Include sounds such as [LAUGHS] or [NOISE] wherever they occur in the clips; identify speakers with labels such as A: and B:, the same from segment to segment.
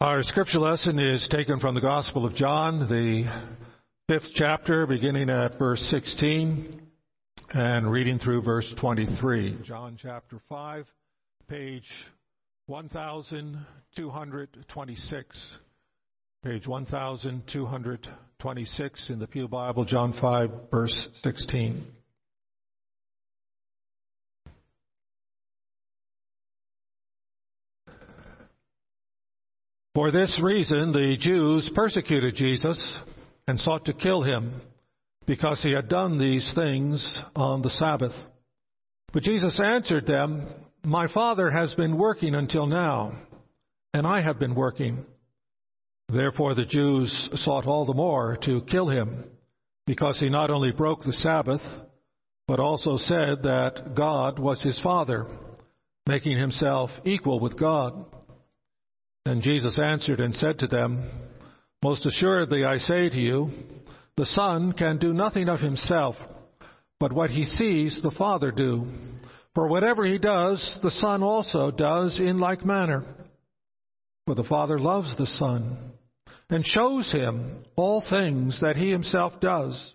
A: Our scripture lesson is taken from the Gospel of John, the fifth chapter, beginning at verse 16 and reading through verse 23. John chapter 5, page 1226. Page 1226 in the Pew Bible, John 5, verse 16. For this reason, the Jews persecuted Jesus and sought to kill him because he had done these things on the Sabbath. But Jesus answered them, My Father has been working until now, and I have been working. Therefore the Jews sought all the more to kill him, because he not only broke the Sabbath, but also said that God was his Father, making himself equal with God. Then Jesus answered and said to them, Most assuredly I say to you, the Son can do nothing of himself, but what he sees the Father do. For whatever he does, the Son also does in like manner. For the Father loves the Son, and shows him all things that he himself does.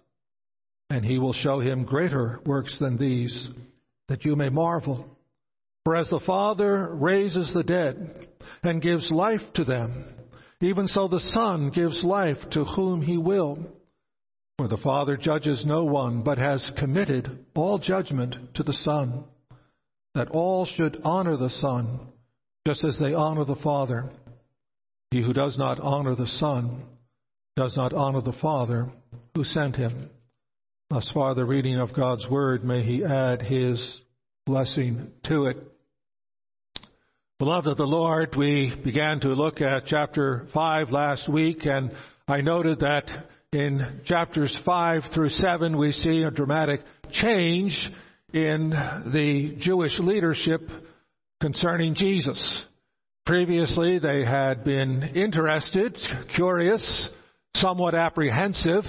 A: And he will show him greater works than these, that you may marvel. For as the Father raises the dead, and gives life to them. Even so, the Son gives life to whom he will. For the Father judges no one, but has committed all judgment to the Son, that all should honor the Son, just as they honor the Father. He who does not honor the Son does not honor the Father who sent him. Thus far, the reading of God's Word, may He add His blessing to it. Beloved of the Lord, we began to look at chapter 5 last week, and I noted that in chapters 5 through 7 we see a dramatic change in the Jewish leadership concerning Jesus. Previously, they had been interested, curious, somewhat apprehensive,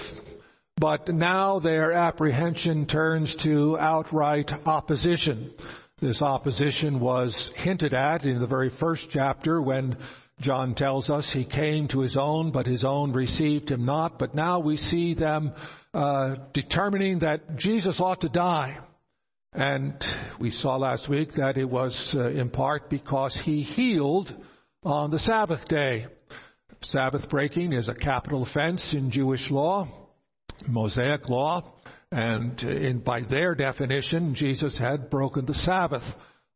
A: but now their apprehension turns to outright opposition. This opposition was hinted at in the very first chapter when John tells us he came to his own, but his own received him not. But now we see them uh, determining that Jesus ought to die. And we saw last week that it was uh, in part because he healed on the Sabbath day. Sabbath breaking is a capital offense in Jewish law, Mosaic law. And in, by their definition, Jesus had broken the Sabbath.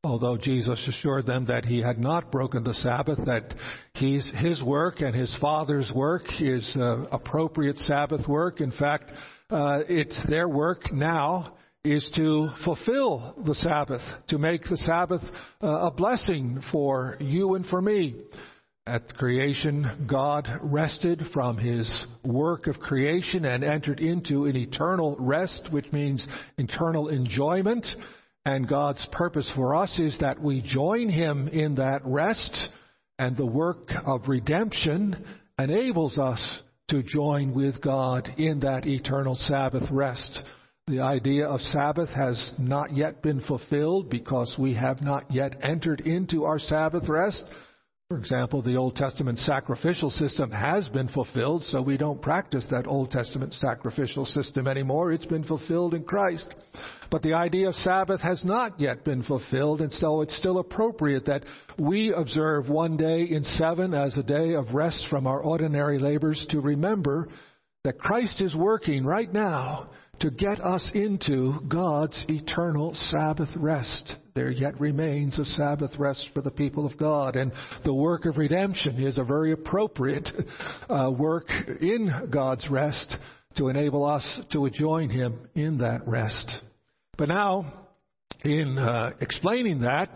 A: Although Jesus assured them that he had not broken the Sabbath, that he's, his work and his Father's work is uh, appropriate Sabbath work. In fact, uh, it's their work now is to fulfill the Sabbath, to make the Sabbath uh, a blessing for you and for me. At creation, God rested from his work of creation and entered into an eternal rest, which means eternal enjoyment. And God's purpose for us is that we join him in that rest, and the work of redemption enables us to join with God in that eternal Sabbath rest. The idea of Sabbath has not yet been fulfilled because we have not yet entered into our Sabbath rest. For example, the Old Testament sacrificial system has been fulfilled, so we don't practice that Old Testament sacrificial system anymore. It's been fulfilled in Christ. But the idea of Sabbath has not yet been fulfilled, and so it's still appropriate that we observe one day in seven as a day of rest from our ordinary labors to remember that Christ is working right now to get us into God's eternal Sabbath rest. There yet remains a Sabbath rest for the people of God, and the work of redemption is a very appropriate uh, work in God's rest to enable us to join Him in that rest. But now, in uh, explaining that,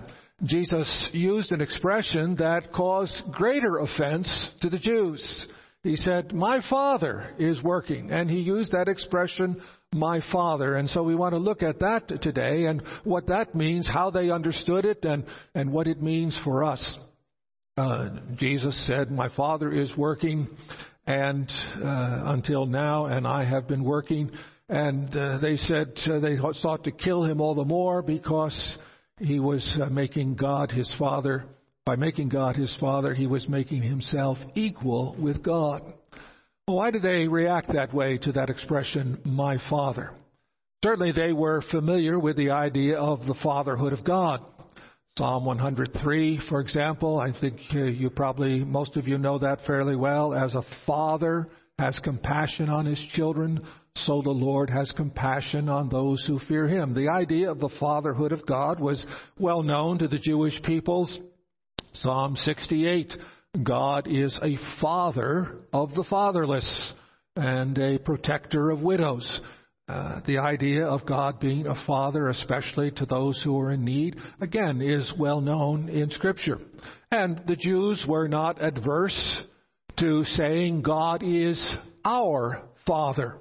A: Jesus used an expression that caused greater offense to the Jews. He said, My Father is working. And he used that expression, my Father. And so we want to look at that today and what that means, how they understood it, and, and what it means for us. Uh, Jesus said, My Father is working, and uh, until now, and I have been working. And uh, they said uh, they sought to kill him all the more because he was uh, making God his Father by making God his father, he was making himself equal with God. Why did they react that way to that expression, my father? Certainly they were familiar with the idea of the fatherhood of God. Psalm 103, for example, I think uh, you probably, most of you know that fairly well. As a father has compassion on his children, so the Lord has compassion on those who fear him. The idea of the fatherhood of God was well known to the Jewish peoples. Psalm 68, God is a father of the fatherless and a protector of widows. Uh, the idea of God being a father, especially to those who are in need, again, is well known in Scripture. And the Jews were not adverse to saying God is our father.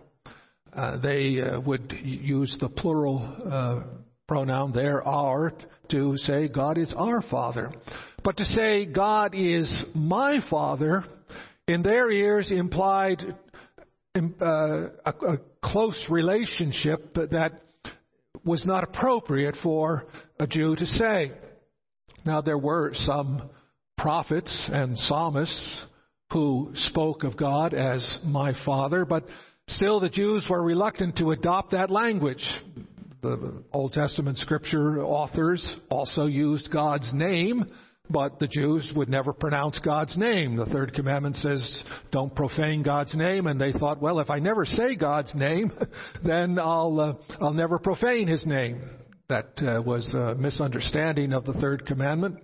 A: Uh, they uh, would use the plural uh, pronoun there, our, to say God is our father. But to say God is my father, in their ears implied uh, a, a close relationship that was not appropriate for a Jew to say. Now, there were some prophets and psalmists who spoke of God as my father, but still the Jews were reluctant to adopt that language. The Old Testament scripture authors also used God's name but the Jews would never pronounce God's name. The third commandment says, don't profane God's name. And they thought, well, if I never say God's name, [LAUGHS] then I'll, uh, I'll never profane his name. That uh, was a misunderstanding of the third commandment.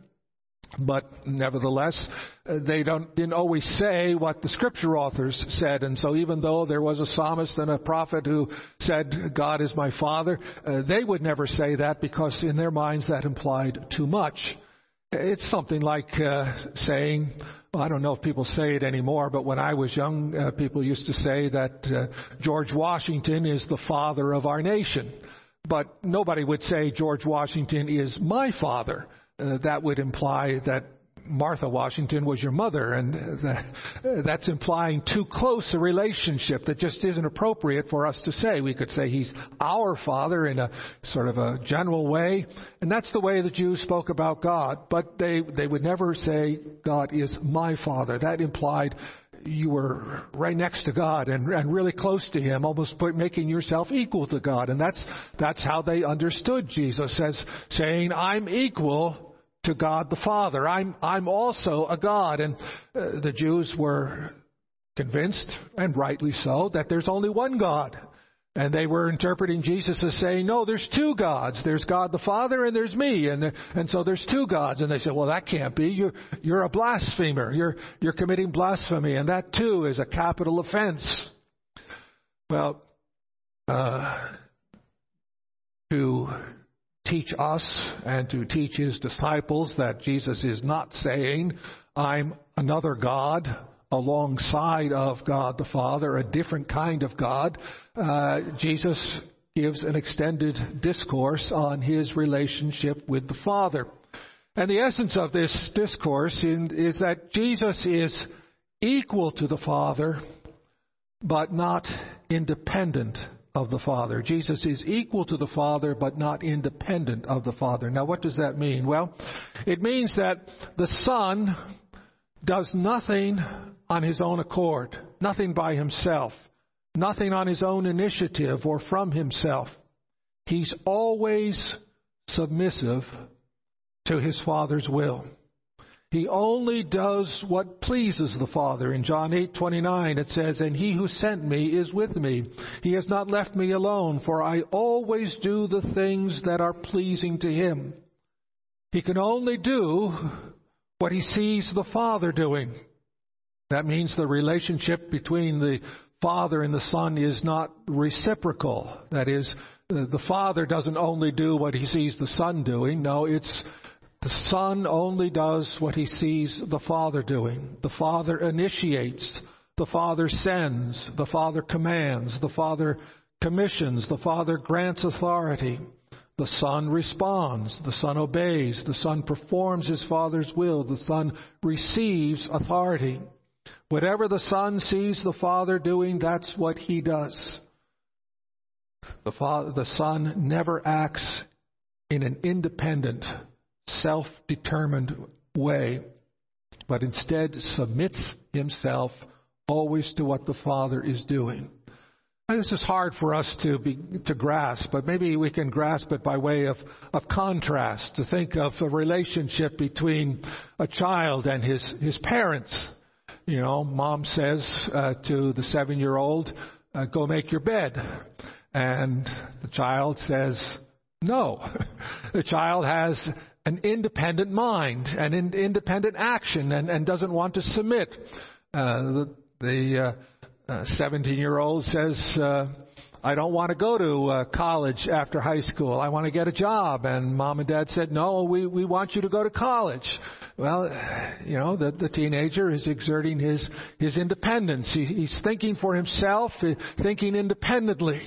A: But nevertheless, uh, they didn't always say what the scripture authors said. And so even though there was a psalmist and a prophet who said, God is my father, uh, they would never say that because in their minds that implied too much. It's something like uh, saying, well, I don't know if people say it anymore, but when I was young, uh, people used to say that uh, George Washington is the father of our nation. But nobody would say George Washington is my father. Uh, that would imply that Martha Washington was your mother, and uh, uh, that's implying too close a relationship that just isn't appropriate for us to say. We could say he's our father in a sort of a general way, and that's the way the Jews spoke about God, but they, they would never say God is my father. That implied you were right next to God and, and really close to Him, almost making yourself equal to God. And that's, that's how they understood Jesus as saying, I'm equal to God the Father. I'm, I'm also a God. And uh, the Jews were convinced, and rightly so, that there's only one God. And they were interpreting Jesus as saying, no, there's two gods. There's God the Father and there's me. And, and so there's two gods. And they said, well, that can't be. You're, you're a blasphemer. You're, you're committing blasphemy. And that too is a capital offense. Well, uh, to teach us and to teach his disciples that Jesus is not saying, I'm another God alongside of God the Father, a different kind of God. Uh, Jesus gives an extended discourse on his relationship with the Father. And the essence of this discourse in, is that Jesus is equal to the Father, but not independent of the Father. Jesus is equal to the Father, but not independent of the Father. Now, what does that mean? Well, it means that the Son does nothing on his own accord, nothing by himself, nothing on his own initiative or from himself. He's always submissive to his Father's will. He only does what pleases the Father. In John 8:29 it says, "And he who sent me is with me. He has not left me alone, for I always do the things that are pleasing to him." He can only do what he sees the Father doing. That means the relationship between the Father and the Son is not reciprocal. That is, the Father doesn't only do what he sees the Son doing. No, it's the Son only does what he sees the Father doing. The Father initiates. The Father sends. The Father commands. The Father commissions. The Father grants authority. The Son responds. The Son obeys. The Son performs his Father's will. The Son receives authority. Whatever the Son sees the Father doing, that's what he does. The, Father, the Son never acts in an independent self determined way, but instead submits himself always to what the Father is doing. This is hard for us to be, to grasp, but maybe we can grasp it by way of, of contrast, to think of a relationship between a child and his, his parents. You know, mom says uh, to the seven year old, uh, go make your bed. And the child says, no. [LAUGHS] the child has an independent mind and in, independent action and, and, doesn't want to submit. Uh, the the uh, 17 uh, year old says, uh, I don't want to go to uh, college after high school. I want to get a job. And mom and dad said, No, we, we want you to go to college. Well, you know, the, the teenager is exerting his, his independence. He, he's thinking for himself, thinking independently.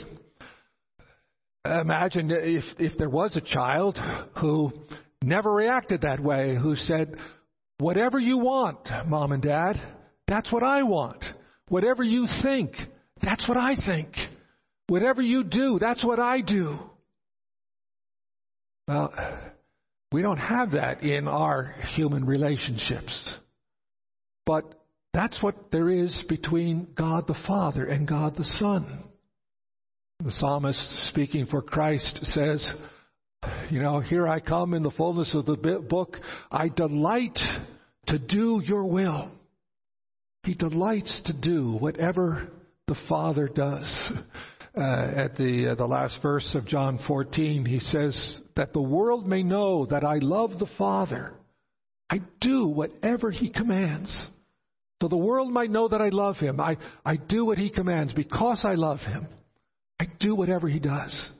A: Imagine if, if there was a child who never reacted that way, who said, Whatever you want, mom and dad, that's what I want. Whatever you think, that's what I think. Whatever you do, that's what I do. Well, we don't have that in our human relationships. But that's what there is between God the Father and God the Son. The psalmist, speaking for Christ, says, You know, here I come in the fullness of the book. I delight to do your will. He delights to do whatever the Father does. Uh, at the uh, the last verse of John 14, he says that the world may know that I love the Father. I do whatever He commands. So the world might know that I love Him. I, I do what He commands because I love Him. I do whatever He does.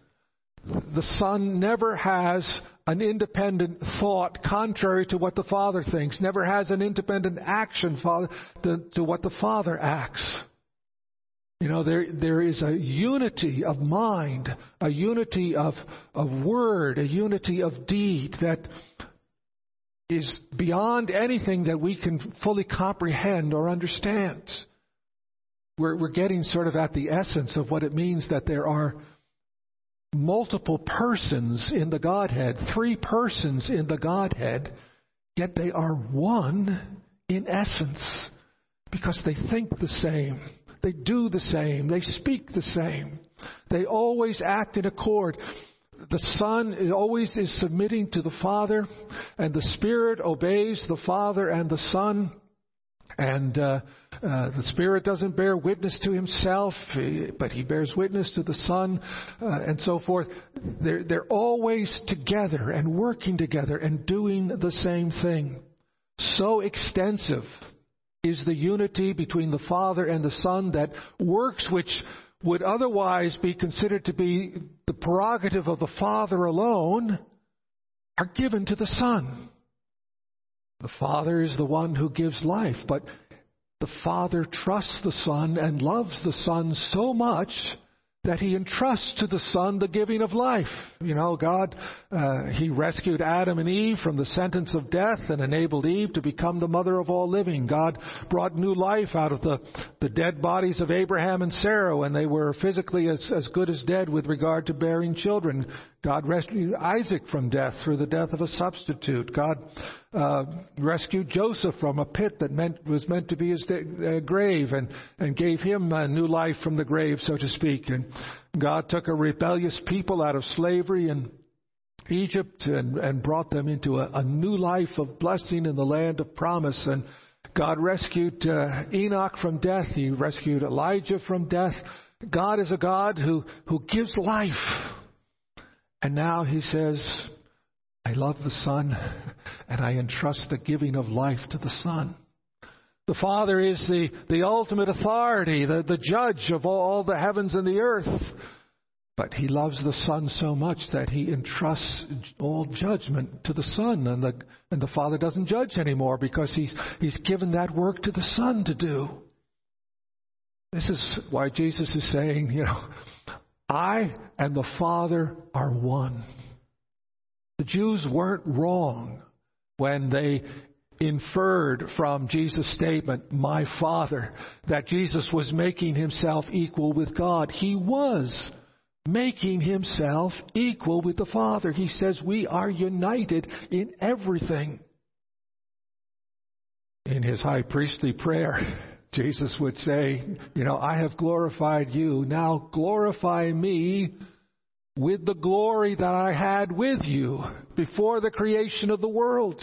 A: The Son never has an independent thought contrary to what the Father thinks, never has an independent action to, what the Father acts. You know, there, there is a unity of mind, a unity of, of word, a unity of deed that is beyond anything that we can fully comprehend or understand. We're, we're getting sort of at the essence of what it means that there are multiple persons in the Godhead, three persons in the Godhead, yet they are one in essence because they think the same, they do the same, they speak the same, they always act in accord. The Son always is submitting to the Father, and the Spirit obeys the Father and the Son. And uh, uh, the Spirit doesn't bear witness to Himself, but He bears witness to the Son, uh, and so forth. They're, they're always together and working together and doing the same thing. So extensive is the unity between the Father and the Son that works which would otherwise be considered to be the prerogative of the Father alone are given to the Son. The Father is the one who gives life, but the Father trusts the Son and loves the Son so much that he entrusts to the Son the giving of life. You know, God, uh, he rescued Adam and Eve from the sentence of death and enabled Eve to become the mother of all living. God brought new life out of the, the dead bodies of Abraham and Sarah when they were physically as, as good as dead with regard to bearing children. God rescued Isaac from death through the death of a substitute. God uh, rescued Joseph from a pit that meant, was meant to be his de- uh, grave and, and gave him a new life from the grave, so to speak. And God took a rebellious people out of slavery in Egypt and, and brought them into a, a, new life of blessing in the land of promise. And God rescued uh, Enoch from death. He rescued Elijah from death. God is a God who, who gives life. And now he says, I love the Son, [LAUGHS] and I entrust the giving of life to the Son. The Father is the, the ultimate authority, the, the judge of all the heavens and the earth. But he loves the Son so much that he entrusts all judgment to the Son, and the, and the Father doesn't judge anymore because he's, he's given that work to the Son to do. This is why Jesus is saying, you know, I and the Father are one. The Jews weren't wrong when they inferred from Jesus' statement, my Father, that Jesus was making himself equal with God. He was making himself equal with the Father. He says we are united in everything. in his high priestly prayer, Jesus would say, You know, I have glorified you. Now glorify me with the glory that I had with you before the creation of the world.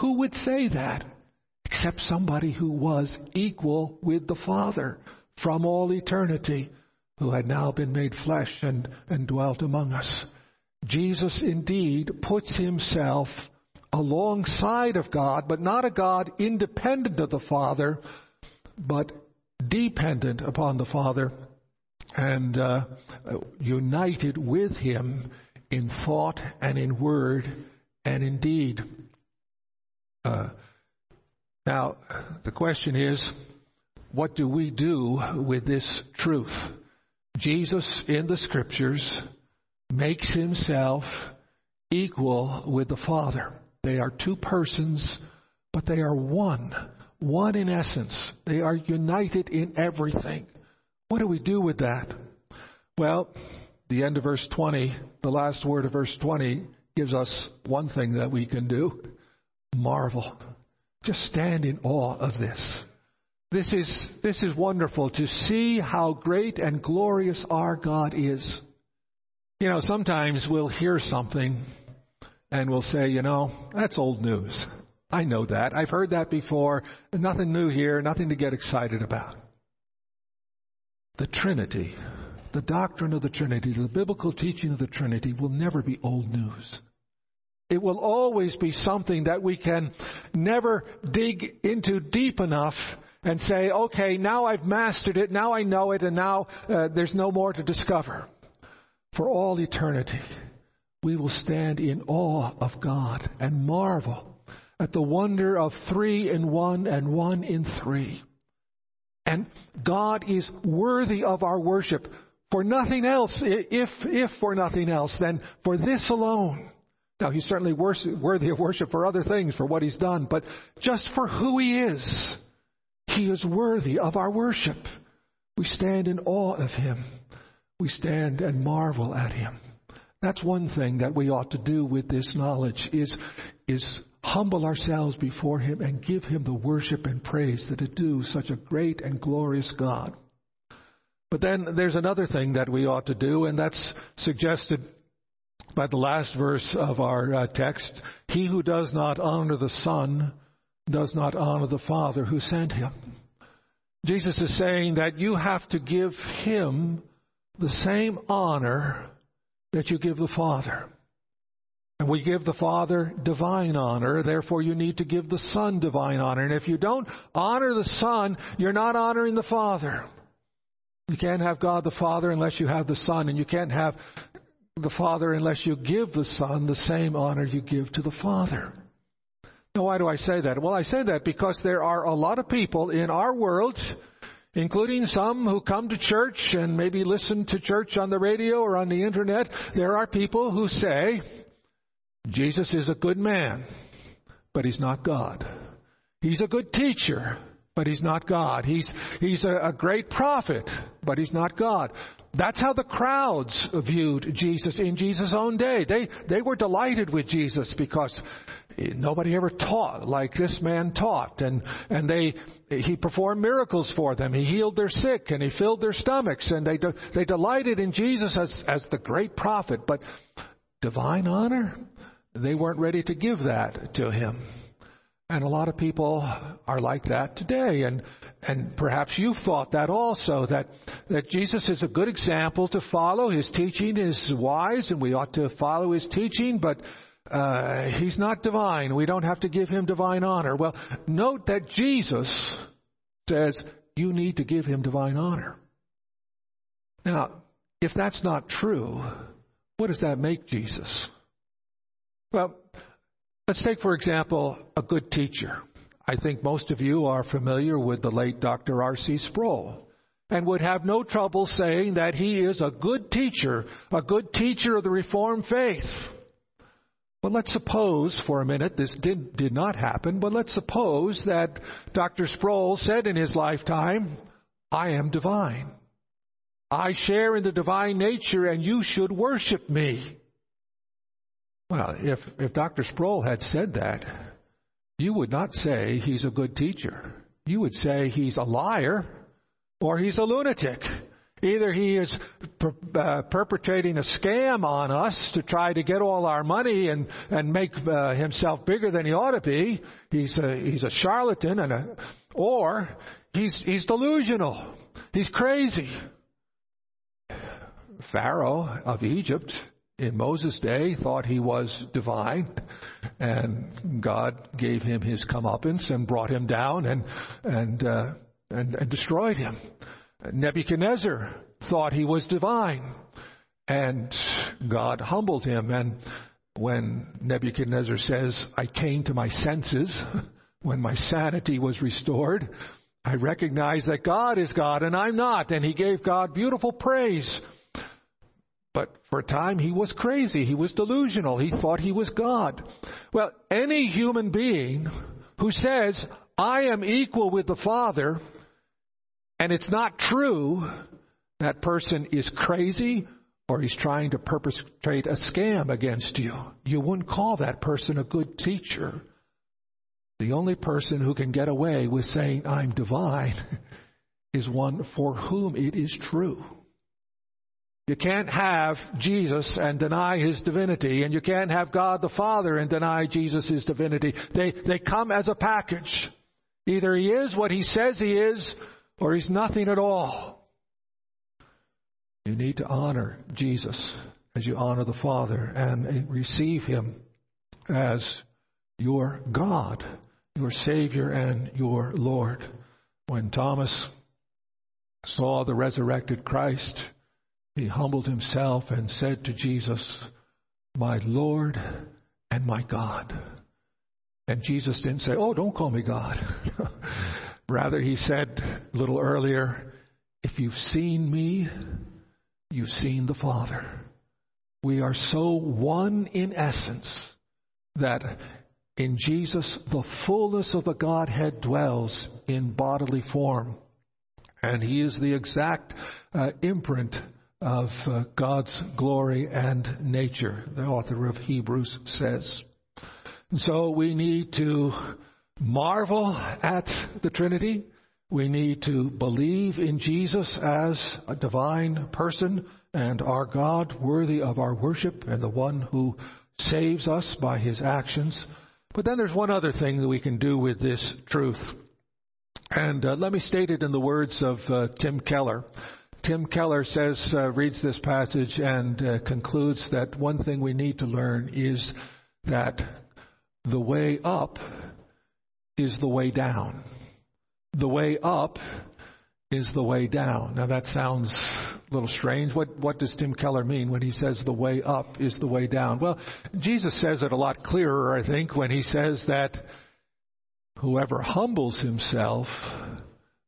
A: Who would say that? Except somebody who was equal with the Father from all eternity, who had now been made flesh and, and dwelt among us. Jesus indeed puts himself alongside of God, but not a God independent of the Father, but dependent upon the Father and uh, united with Him in thought and in word and in deed. Uh, now, the question is, what do we do with this truth? Jesus in the Scriptures makes himself equal with the Father. They are two persons, but they are one. One in essence. They are united in everything. What do we do with that? Well, the end of verse 20, the last word of verse 20, gives us one thing that we can do marvel. Just stand in awe of this. This is, this is wonderful to see how great and glorious our God is. You know, sometimes we'll hear something and we'll say, you know, that's old news. I know that. I've heard that before. Nothing new here, nothing to get excited about. The Trinity, the doctrine of the Trinity, the biblical teaching of the Trinity will never be old news. It will always be something that we can never dig into deep enough and say, okay, now I've mastered it, now I know it, and now uh, there's no more to discover. For all eternity, we will stand in awe of God and marvel at the wonder of three in one and one in three. And God is worthy of our worship for nothing else, if, if for nothing else, then for this alone. Now, he's certainly worthy of worship for other things, for what he's done, but just for who he is, he is worthy of our worship. We stand in awe of him. We stand and marvel at him. That's one thing that we ought to do with this knowledge is, is humble ourselves before him and give him the worship and praise that is due such a great and glorious God. But then there's another thing that we ought to do, and that's suggested by the last verse of our uh, text. He who does not honor the Son does not honor the Father who sent him. Jesus is saying that you have to give him the same honor that you give the Father. And we give the Father divine honor, therefore you need to give the Son divine honor. And if you don't honor the Son, you're not honoring the Father. You can't have God the Father unless you have the Son, and you can't have the Father unless you give the Son the same honor you give to the Father. Now, why do I say that? Well, I say that because there are a lot of people in our world, including some who come to church and maybe listen to church on the radio or on the internet. There are people who say, Jesus is a good man, but he's not God. He's a good teacher, but he's not God. He's, he's a, a great prophet, but he's not God. That's how the crowds viewed Jesus in Jesus' own day. They, they were delighted with Jesus because nobody ever taught like this man taught. And, and they, he performed miracles for them. He healed their sick and he filled their stomachs. And they, they delighted in Jesus as, as the great prophet. But divine honor? They weren't ready to give that to him. And a lot of people are like that today. And, and perhaps you've thought that also, that, that Jesus is a good example to follow. His teaching is wise and we ought to follow his teaching, but uh, he's not divine. We don't have to give him divine honor. Well, note that Jesus says you need to give him divine honor. Now, if that's not true, what does that make Jesus? Well, let's take, for example, a good teacher. I think most of you are familiar with the late Dr. R.C. Sproul and would have no trouble saying that he is a good teacher, a good teacher of the Reformed faith. But let's suppose for a minute this did, did not happen, but let's suppose that Dr. Sproul said in his lifetime, I am divine. I share in the divine nature and you should worship me. Well, if, if Dr. Sproul had said that, you would not say he's a good teacher. You would say he's a liar or he's a lunatic. Either he is per, uh, perpetrating a scam on us to try to get all our money and, and make uh, himself bigger than he ought to be. He's a, he's a charlatan and a, or he's, he's delusional. He's crazy. Pharaoh of Egypt in Moses' day thought he was divine, and God gave him his comeuppance and brought him down and and uh, and, and destroyed him. Nebuchadnezzar thought he was divine, and God humbled him. And when Nebuchadnezzar says, "I came to my senses," [LAUGHS] when my sanity was restored, I recognize that God is God and I'm not, and he gave God beautiful praise. But for a time, he was crazy. He was delusional. He thought he was God. Well, any human being who says, I am equal with the Father, and it's not true, that person is crazy or he's trying to perpetrate a scam against you. You wouldn't call that person a good teacher. The only person who can get away with saying, I'm divine, [LAUGHS] is one for whom it is true. You can't have Jesus and deny his divinity, and you can't have God the Father and deny Jesus' his divinity. They, they come as a package. Either he is what he says he is, or he's nothing at all. You need to honor Jesus as you honor the Father and receive him as your God, your Savior, and your Lord. When Thomas saw the resurrected Christ, he humbled himself and said to Jesus, My Lord and my God. And Jesus didn't say, Oh, don't call me God. [LAUGHS] Rather, he said a little earlier, If you've seen me, you've seen the Father. We are so one in essence that in Jesus the fullness of the Godhead dwells in bodily form. And he is the exact uh, imprint of uh, God's glory and nature, the author of Hebrews says. And so we need to marvel at the Trinity. We need to believe in Jesus as a divine person and our God worthy of our worship and the one who saves us by his actions. But then there's one other thing that we can do with this truth. And uh, let me state it in the words of uh, Tim Keller. Tim Keller says, uh, reads this passage and uh, concludes that one thing we need to learn is that the way up is the way down. The way up is the way down. Now that sounds a little strange. What, what does Tim Keller mean when he says the way up is the way down? Well, Jesus says it a lot clearer, I think, when he says that whoever humbles himself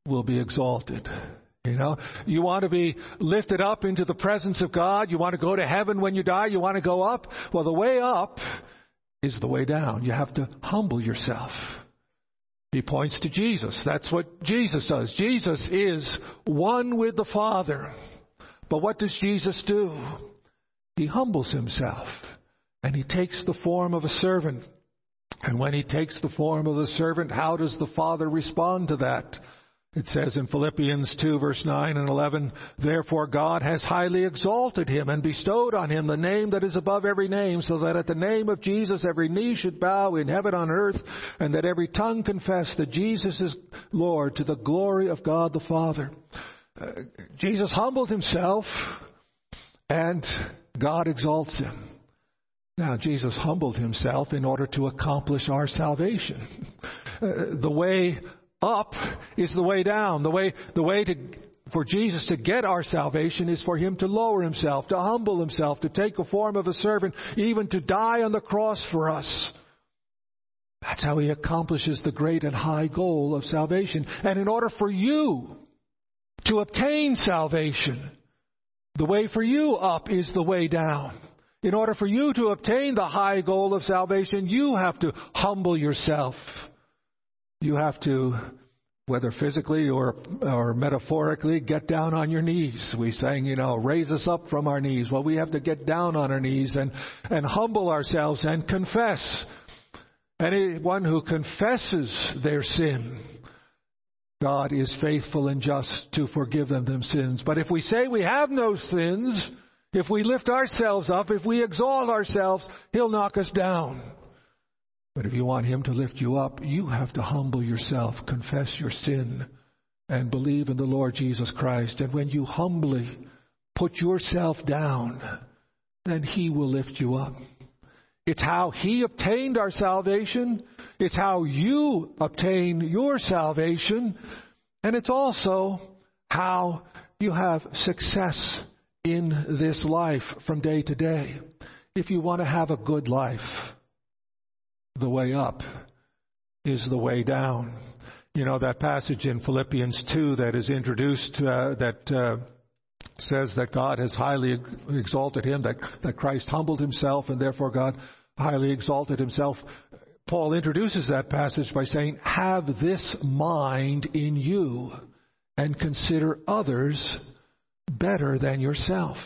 A: will be exalted. You know, you want to be lifted up into the presence of God. You want to go to heaven when you die. You want to go up. Well, the way up is the way down. You have to humble yourself. He points to Jesus. That's what Jesus does. Jesus is one with the Father. But what does Jesus do? He humbles himself and he takes the form of a servant. And when he takes the form of a servant, how does the Father respond to that? It says in Philippians 2 verse 9 and 11, Therefore God has highly exalted him and bestowed on him the name that is above every name, so that at the name of Jesus every knee should bow in heaven on earth, and that every tongue confess that Jesus is Lord to the glory of God the Father. Uh, Jesus humbled himself and God exalts him. Now, Jesus humbled himself in order to accomplish our salvation. [LAUGHS] Uh, the way up is the way down. The way, the way to, for Jesus to get our salvation is for him to lower himself, to humble himself, to take the form of a servant, even to die on the cross for us. That's how he accomplishes the great and high goal of salvation. And in order for you to obtain salvation, the way for you up is the way down. In order for you to obtain the high goal of salvation, you have to humble yourself. You have to, whether physically or, or metaphorically, get down on your knees. We sang, you know, raise us up from our knees. Well, we have to get down on our knees and, and humble ourselves and confess. Anyone who confesses their sin, God is faithful and just to forgive them their sins. But if we say we have no sins, if we lift ourselves up, if we exalt ourselves, He'll knock us down. But if you want Him to lift you up, you have to humble yourself, confess your sin, and believe in the Lord Jesus Christ. And when you humbly put yourself down, then He will lift you up. It's how He obtained our salvation. It's how you obtain your salvation. And it's also how you have success in this life from day to day. If you want to have a good life, the way up is the way down. You know that passage in Philippians 2 that is introduced uh, that uh, says that God has highly exalted him, that, that Christ humbled himself, and therefore God highly exalted himself. Paul introduces that passage by saying, Have this mind in you and consider others better than yourself.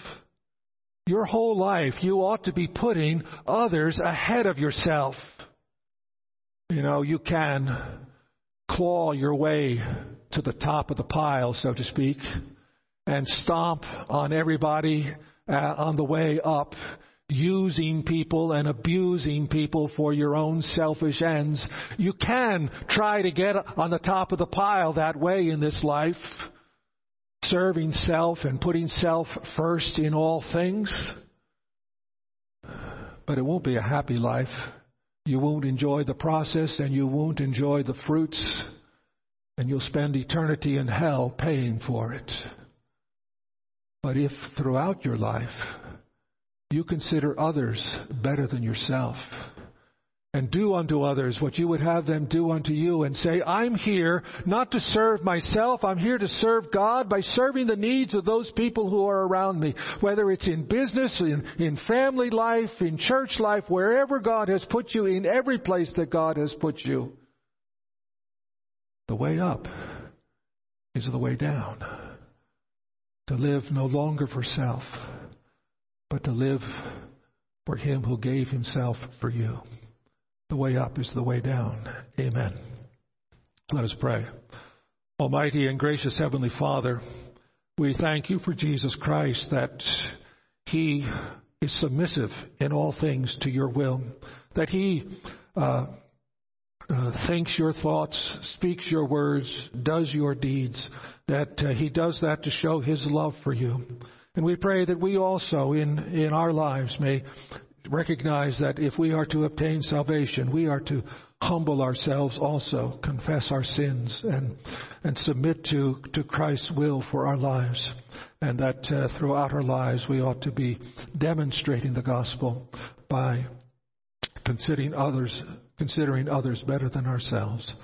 A: Your whole life, you ought to be putting others ahead of yourself. You know, you can claw your way to the top of the pile, so to speak, and stomp on everybody uh, on the way up, using people and abusing people for your own selfish ends. You can try to get on the top of the pile that way in this life serving self and putting self first in all things. But it won't be a happy life. You won't enjoy the process and you won't enjoy the fruits, and you'll spend eternity in hell paying for it. But if throughout your life you consider others better than yourself, and do unto others what you would have them do unto you, and say, I'm here not to serve myself, I'm here to serve God by serving the needs of those people who are around me, whether it's in business, in, in family life, in church life, wherever God has put you, in every place that God has put you. The way up is the way down. To live no longer for self, but to live for Him who gave Himself for you. The way up is the way down. Amen. Let us pray. Almighty and gracious Heavenly Father, we thank you for Jesus Christ that He is submissive in all things to your will, that He uh, uh, thinks your thoughts, speaks your words, does your deeds, that uh, He does that to show His love for you. And we pray that we also in, in our lives may recognize that if we are to obtain salvation, we are to humble ourselves also, confess our sins, and, and submit to, to Christ's will for our lives. And that uh, throughout our lives we ought to be demonstrating the gospel by considering others, considering others better than ourselves.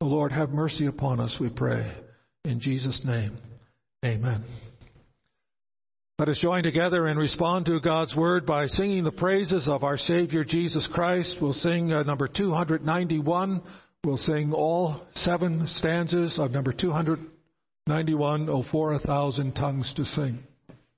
A: O Lord, have mercy upon us, we pray. In Jesus' name, amen. Let us join together and respond to God's word by singing the praises of our Savior Jesus Christ. We'll sing uh, number 291. We'll sing all seven stanzas of number 291, Oh, for a thousand tongues to sing.